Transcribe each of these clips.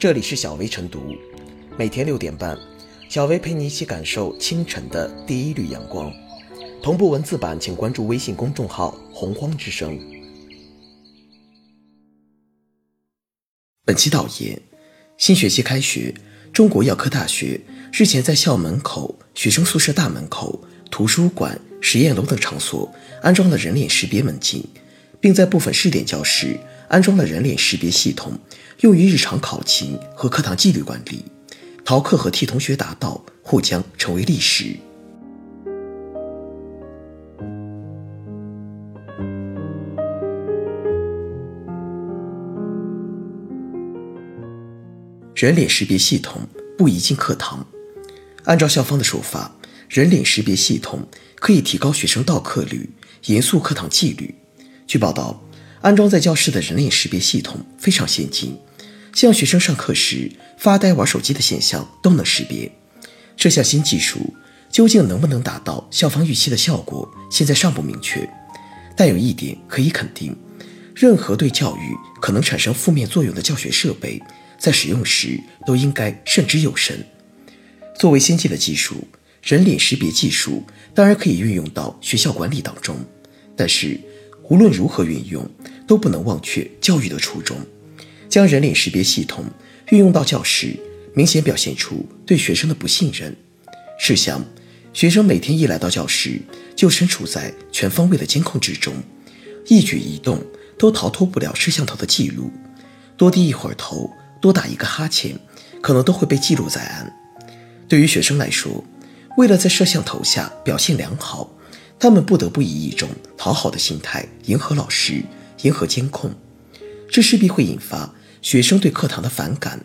这里是小薇晨读，每天六点半，小薇陪你一起感受清晨的第一缕阳光。同步文字版，请关注微信公众号“洪荒之声”。本期导言：新学期开学，中国药科大学日前在校门口、学生宿舍大门口、图书馆、实验楼等场所安装了人脸识别门禁，并在部分试点教室安装了人脸识别系统。用于日常考勤和课堂纪律管理，逃课和替同学答道或将成为历史。人脸识别系统不宜进课堂。按照校方的说法，人脸识别系统可以提高学生到课率，严肃课堂纪律。据报道，安装在教室的人脸识别系统非常先进。像学生上课时发呆玩手机的现象都能识别，这项新技术究竟能不能达到校方预期的效果，现在尚不明确。但有一点可以肯定，任何对教育可能产生负面作用的教学设备，在使用时都应该慎之又慎。作为先进的技术，人脸识别技术当然可以运用到学校管理当中，但是无论如何运用，都不能忘却教育的初衷。将人脸识别系统运用到教室，明显表现出对学生的不信任。试想，学生每天一来到教室，就身处在全方位的监控之中，一举一动都逃脱不了摄像头的记录。多低一会儿头，多打一个哈欠，可能都会被记录在案。对于学生来说，为了在摄像头下表现良好，他们不得不以一种讨好的心态迎合老师，迎合监控，这势必会引发。学生对课堂的反感，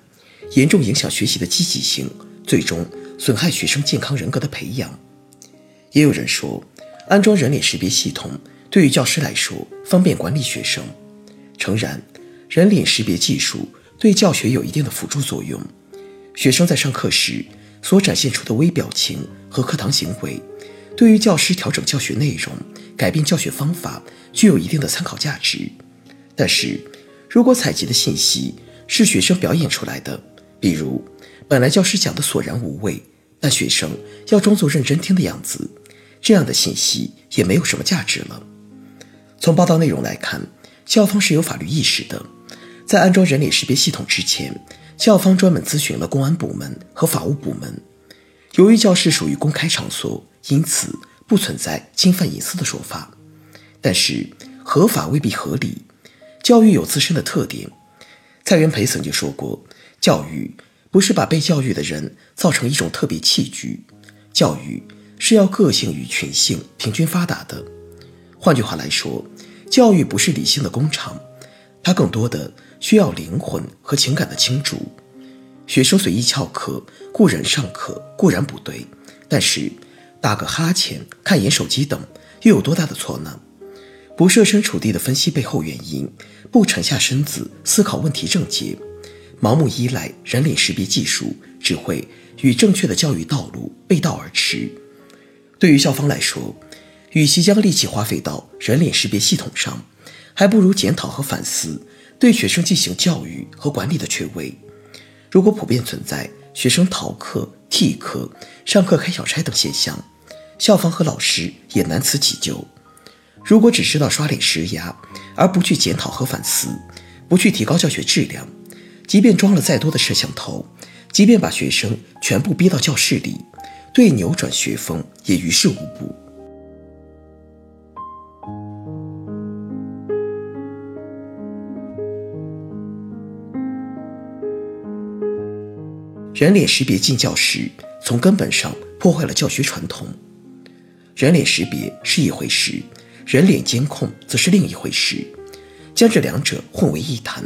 严重影响学习的积极性，最终损害学生健康人格的培养。也有人说，安装人脸识别系统对于教师来说方便管理学生。诚然，人脸识别技术对教学有一定的辅助作用。学生在上课时所展现出的微表情和课堂行为，对于教师调整教学内容、改变教学方法具有一定的参考价值。但是，如果采集的信息是学生表演出来的，比如本来教师讲的索然无味，但学生要装作认真听的样子，这样的信息也没有什么价值了。从报道内容来看，校方是有法律意识的。在安装人脸识别系统之前，校方专门咨询了公安部门和法务部门。由于教室属于公开场所，因此不存在侵犯隐私的说法。但是合法未必合理。教育有自身的特点，蔡元培曾经说过：“教育不是把被教育的人造成一种特别器具，教育是要个性与群性平均发达的。换句话来说，教育不是理性的工厂，它更多的需要灵魂和情感的倾注。学生随意翘课、固然上课固然不对，但是打个哈欠、看一眼手机等，又有多大的错呢？”不设身处地的分析背后原因，不沉下身子思考问题症结，盲目依赖人脸识别技术，只会与正确的教育道路背道而驰。对于校方来说，与其将力气花费到人脸识别系统上，还不如检讨和反思对学生进行教育和管理的缺位。如果普遍存在学生逃课、替课、上课开小差等现象，校方和老师也难辞其咎。如果只知道刷脸施压，而不去检讨和反思，不去提高教学质量，即便装了再多的摄像头，即便把学生全部逼到教室里，对扭转学风也于事无补。人脸识别进教室，从根本上破坏了教学传统。人脸识别是一回事。人脸监控则是另一回事，将这两者混为一谈，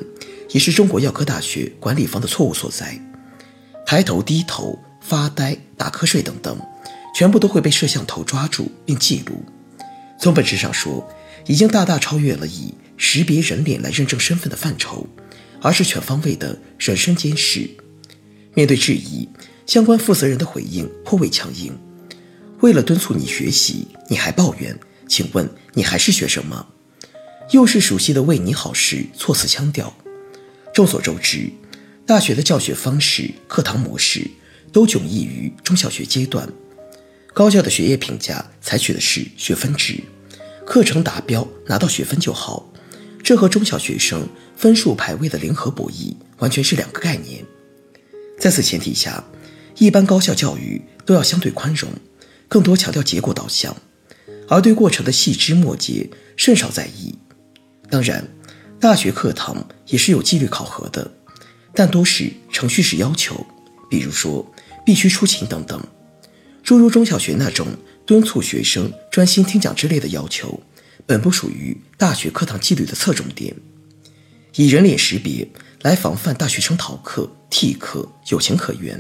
也是中国药科大学管理方的错误所在。抬头、低头、发呆、打瞌睡等等，全部都会被摄像头抓住并记录。从本质上说，已经大大超越了以识别人脸来认证身份的范畴，而是全方位的人身监视。面对质疑，相关负责人的回应颇为强硬：“为了敦促你学习，你还抱怨？”请问你还是学生吗？又是熟悉的为你好时措辞腔调。众所周知，大学的教学方式、课堂模式都迥异于中小学阶段。高校的学业评价采取的是学分制，课程达标拿到学分就好，这和中小学生分数排位的零和博弈完全是两个概念。在此前提下，一般高校教育都要相对宽容，更多强调结果导向，而对过程的细枝末节甚少在意。当然，大学课堂也是有纪律考核的，但多是程序式要求，比如说必须出勤等等。诸如中小学那种敦促学生专心听讲之类的要求，本不属于大学课堂纪律的侧重点。以人脸识别来防范大学生逃课、替课，有情可原；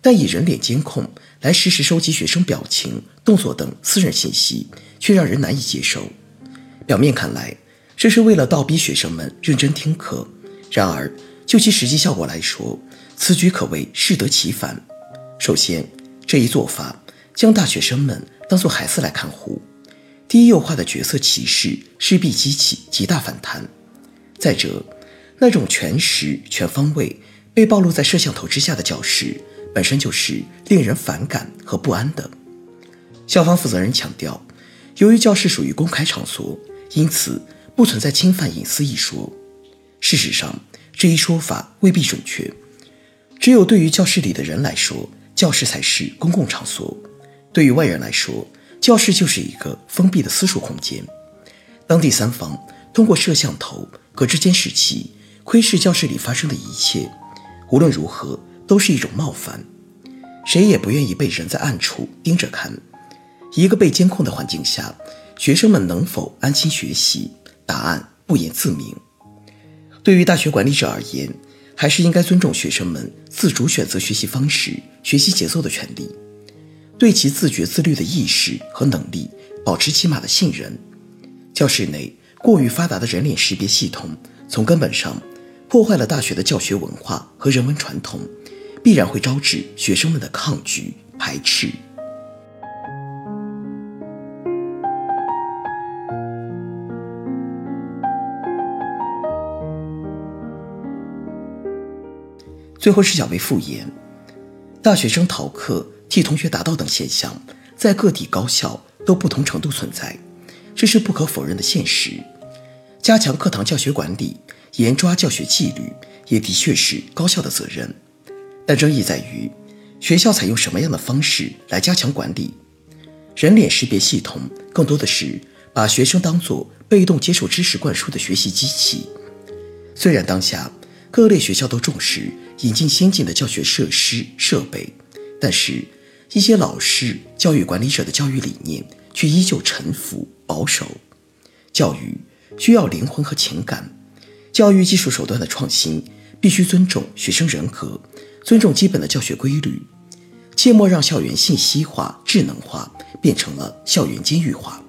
但以人脸监控来实时收集学生表情、动作等私人信息，却让人难以接受。表面看来，这是为了倒逼学生们认真听课，然而就其实际效果来说，此举可谓适得其反。首先，这一做法将大学生们当作孩子来看护，低幼化的角色歧视势必激起极大反弹。再者，那种全时全方位被暴露在摄像头之下的教室，本身就是令人反感和不安的。校方负责人强调，由于教室属于公开场所，因此不存在侵犯隐私一说。事实上，这一说法未必准确。只有对于教室里的人来说，教室才是公共场所，对于外人来说，教室就是一个封闭的私属空间。当第三方通过摄像头、和之监视器窥视教室里发生的一切，无论如何都是一种冒犯。谁也不愿意被人在暗处盯着看。一个被监控的环境下，学生们能否安心学习？答案不言自明。对于大学管理者而言，还是应该尊重学生们自主选择学习方式、学习节奏的权利，对其自觉自律的意识和能力保持起码的信任。教室内过于发达的人脸识别系统，从根本上破坏了大学的教学文化和人文传统，必然会招致学生们的抗拒、排斥。最后是小为复言，大学生逃课、替同学答到等现象，在各地高校都不同程度存在，这是不可否认的现实。加强课堂教学管理，严抓教学纪律，也的确是高校的责任。但争议在于，学校采用什么样的方式来加强管理？人脸识别系统更多的是把学生当作被动接受知识灌输的学习机器。虽然当下各类学校都重视。引进先进的教学设施设备，但是，一些老师、教育管理者的教育理念却依旧沉浮保守。教育需要灵魂和情感，教育技术手段的创新必须尊重学生人格，尊重基本的教学规律，切莫让校园信息化、智能化变成了校园监狱化。